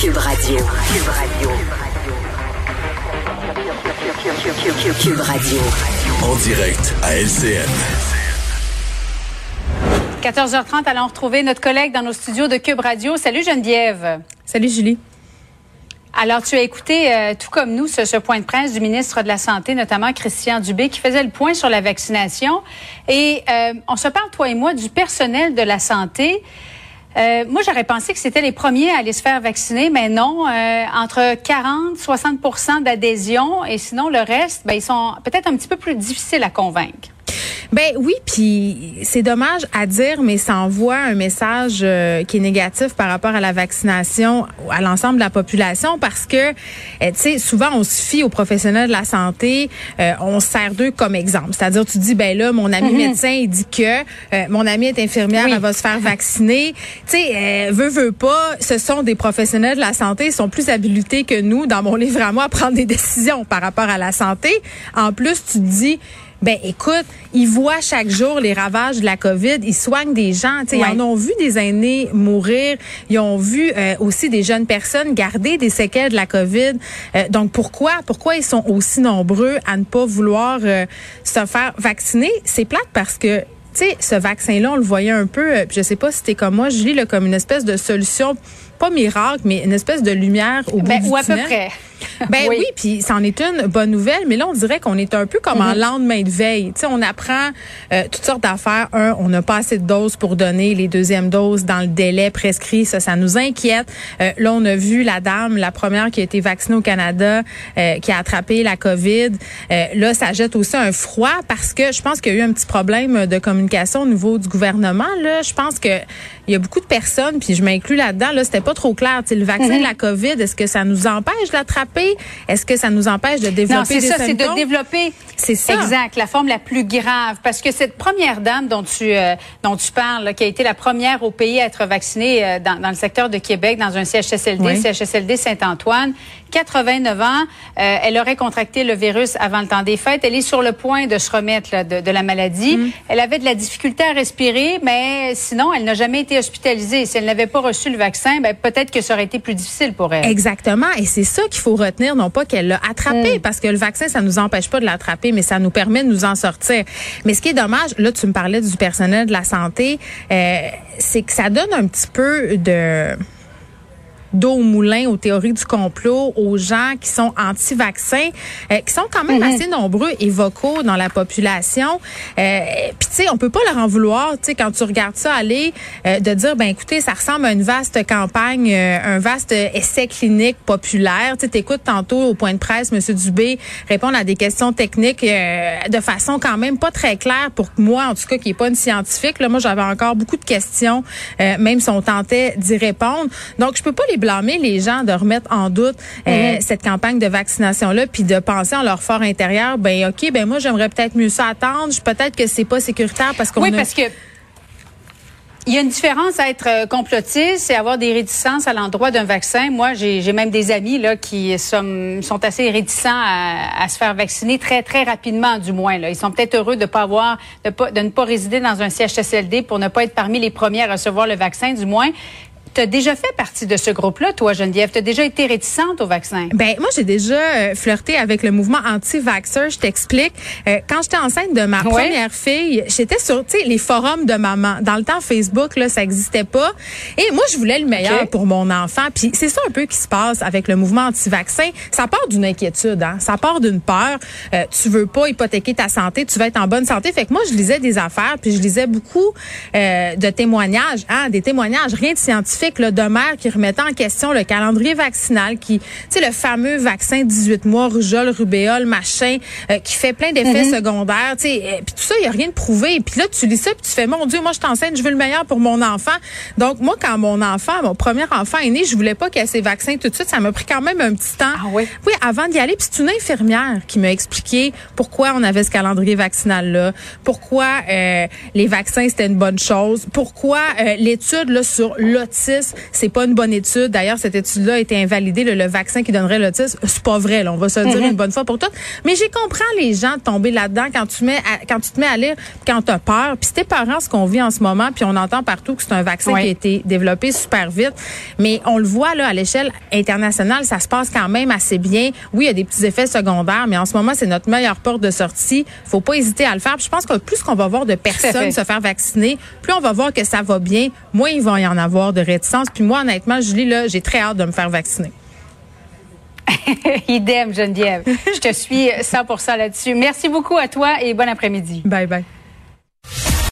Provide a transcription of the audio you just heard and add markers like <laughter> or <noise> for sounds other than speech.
Cube Radio. Cube Radio. Cube Radio. En direct à LCN. 14h30, allons retrouver notre collègue dans nos studios de Cube Radio. Salut Geneviève. Salut Julie. Alors, tu as écouté, euh, tout comme nous, ce, ce, point de presse du ministre de la Santé, notamment Christian Dubé, qui faisait le point sur la vaccination. Et euh, on se parle, toi et moi, du personnel de la santé. Euh, moi, j'aurais pensé que c'était les premiers à aller se faire vacciner, mais non. Euh, entre 40 60 d'adhésion et sinon le reste, ben, ils sont peut-être un petit peu plus difficiles à convaincre. Ben oui, puis c'est dommage à dire, mais ça envoie un message euh, qui est négatif par rapport à la vaccination à l'ensemble de la population parce que, euh, tu sais, souvent on se fie aux professionnels de la santé, euh, on sert d'eux comme exemple. C'est-à-dire, tu dis, ben là, mon ami mhm. médecin, il dit que mon ami est infirmière, elle va se faire vacciner. Tu sais, veut, veut pas, ce sont des professionnels de la santé, ils sont plus habilités que nous, dans mon livre à moi, à prendre des décisions par rapport à la santé. En plus, tu te dis, ben écoute, ils voient chaque jour les ravages de la COVID, ils soignent des gens, ils en ont vu des aînés mourir, ils ont vu euh, aussi des jeunes personnes garder des séquelles de la COVID. Euh, donc pourquoi pourquoi ils sont aussi nombreux à ne pas vouloir euh, se faire vacciner? C'est plate parce que tu sais, ce vaccin-là, on le voyait un peu, je sais pas si c'était comme moi, je lis là, comme une espèce de solution, pas miracle, mais une espèce de lumière au bout ben, du ou à peu près. Ben oui, puis c'en est une bonne nouvelle, mais là on dirait qu'on est un peu comme en mhm. lendemain de veille. Tu sais, on apprend euh, toutes sortes d'affaires. Un, on n'a pas assez de doses pour donner les deuxièmes doses dans le délai prescrit. Ça, ça nous inquiète. Euh, là, on a vu la dame, la première qui a été vaccinée au Canada, euh, qui a attrapé la COVID. là, ça jette aussi un froid parce que je pense qu'il y a eu un petit problème de communication au niveau du gouvernement. Là, je pense que il y a beaucoup de personnes, puis je m'inclus là-dedans. Là, c'était pas trop clair. Tu sais, le vaccin de la mhm. COVID, est-ce que ça nous empêche d'attraper est-ce que ça nous empêche de développer non, c'est ça, c'est de développer. C'est ça. Exact, la forme la plus grave. Parce que cette première dame dont tu euh, dont tu parles, qui a été la première au pays à être vaccinée euh, dans, dans, le secteur de Québec, dans un CHSLD, CHSLD Saint-Antoine, 89 ans, euh, elle aurait contracté le virus avant le temps des fêtes. Elle est sur le point de se remettre de, de, la maladie. Mm. Elle avait de la difficulté à respirer, mais sinon, elle n'a jamais été hospitalisée. Si elle n'avait pas reçu le vaccin, ben, peut-être que ça aurait été plus difficile pour elle. Exactement, et c'est ça qu'il faut retenir, non pas qu'elle l'a attrapé, mm. parce que le vaccin, ça nous empêche pas de l'attraper, mais ça nous permet de nous en sortir. Mais ce qui est dommage, là, tu me parlais du personnel de la santé, euh, c'est que ça donne un petit peu de d'eau au moulin aux théories du complot, aux gens qui sont anti-vaccins, euh, qui sont quand même mhm. assez nombreux et vocaux dans la population. Euh, Puis tu sais, on peut pas leur en vouloir, tu sais, quand tu regardes ça aller, euh, de dire, ben écoutez, ça ressemble à une vaste campagne, euh, un vaste essai clinique populaire. Tu écoutes tantôt au point de presse, M. Dubé répondre à des questions techniques de façon quand même pas très claire pour moi, en tout cas, qui est pas une scientifique. Là, moi, j'avais encore beaucoup de questions, même si on tentait d'y répondre. Donc, je peux pas les blâmer les gens de remettre en doute euh, mhm. cette campagne de vaccination là puis de penser en leur fort intérieur ben OK ben moi j'aimerais peut-être mieux ça attendre, peut-être que c'est pas sécuritaire parce qu'on Oui, parce que il y a une différence à être euh, complotiste et avoir des réticences à l'endroit d'un vaccin. Moi, j'ai même des amis là qui sont, sont assez réticents à, à, se faire vacciner très très rapidement, du moins. Là. Ils sont peut-être heureux de pas avoir, de, pas, de ne pas résider dans un CHSLD pour ne pas être parmi les premiers à recevoir le vaccin, du moins. Tu as déjà fait partie de ce groupe-là, toi, Geneviève? Tu as déjà été réticente au vaccin? Ben moi, j'ai déjà euh, flirté avec le mouvement anti-vaxxer. Je t'explique. Euh, quand j'étais enceinte de ma première fille, j'étais sur les forums de maman. Dans le temps, Facebook, là, ça existait pas. Et moi, je voulais le meilleur pour mon enfant. Puis c'est ça un peu qui se passe avec le mouvement anti-vaccin. Ça part d'une inquiétude. Hein? Ça part d'une peur. Euh, tu veux pas hypothéquer ta santé. Tu veux être en bonne santé. Fait que moi, je lisais des affaires. Puis je lisais beaucoup euh, de témoignages. Hein? Des témoignages, rien de scientifique le de qui remettait en question le calendrier vaccinal, qui, tu sais, le fameux vaccin 18 mois, rougeole, rubéole, machin, euh, qui fait plein d'effets mhm. secondaires, tu sais, euh, puis tout ça, il y a rien de prouvé. Puis là, tu lis ça, puis tu fais, mon Dieu, moi, je t'enseigne, je veux le meilleur pour mon enfant. Donc, moi, quand mon enfant, mon premier enfant est né, je voulais pas qu'il ait ses vaccins tout de suite. Ça m'a pris quand même un petit temps. Ah oui? Oui, avant d'y aller. Puis c'est une infirmière qui m'a expliqué pourquoi on avait ce calendrier vaccinal-là, pourquoi euh, les vaccins, c'était une bonne chose, pourquoi l'étude là, sur l'autisme l'autisme, c'est pas une bonne étude. D'ailleurs, cette étude-là a été invalidée. Le, vaccin qui donnerait l'autisme, c'est pas vrai. Là, on va se le dire mm-hmm. une bonne fois pour toutes. Mais j'ai comprends les gens tomber là-dedans quand tu mets, quand tu te mets à lire, quand tu as peur. Puis tes parents, ce qu'on vit en ce moment, puis on entend partout que c'est un vaccin qui a été développé super vite. Mais on le voit là à l'échelle internationale, ça se passe quand même assez bien. Oui, il y a des petits effets secondaires, mais en ce moment, c'est notre meilleure porte de sortie. Faut pas hésiter à le faire. Puis je pense que plus qu'on va voir de personnes se faire vacciner, plus on va voir que ça va bien, moins il va y en avoir de Puis moi, honnêtement, Julie, là, j'ai très hâte de me faire vacciner. <laughs> Idem, Geneviève. Je te suis 100% là-dessus. Merci beaucoup à toi et bon après-midi. Bye bye.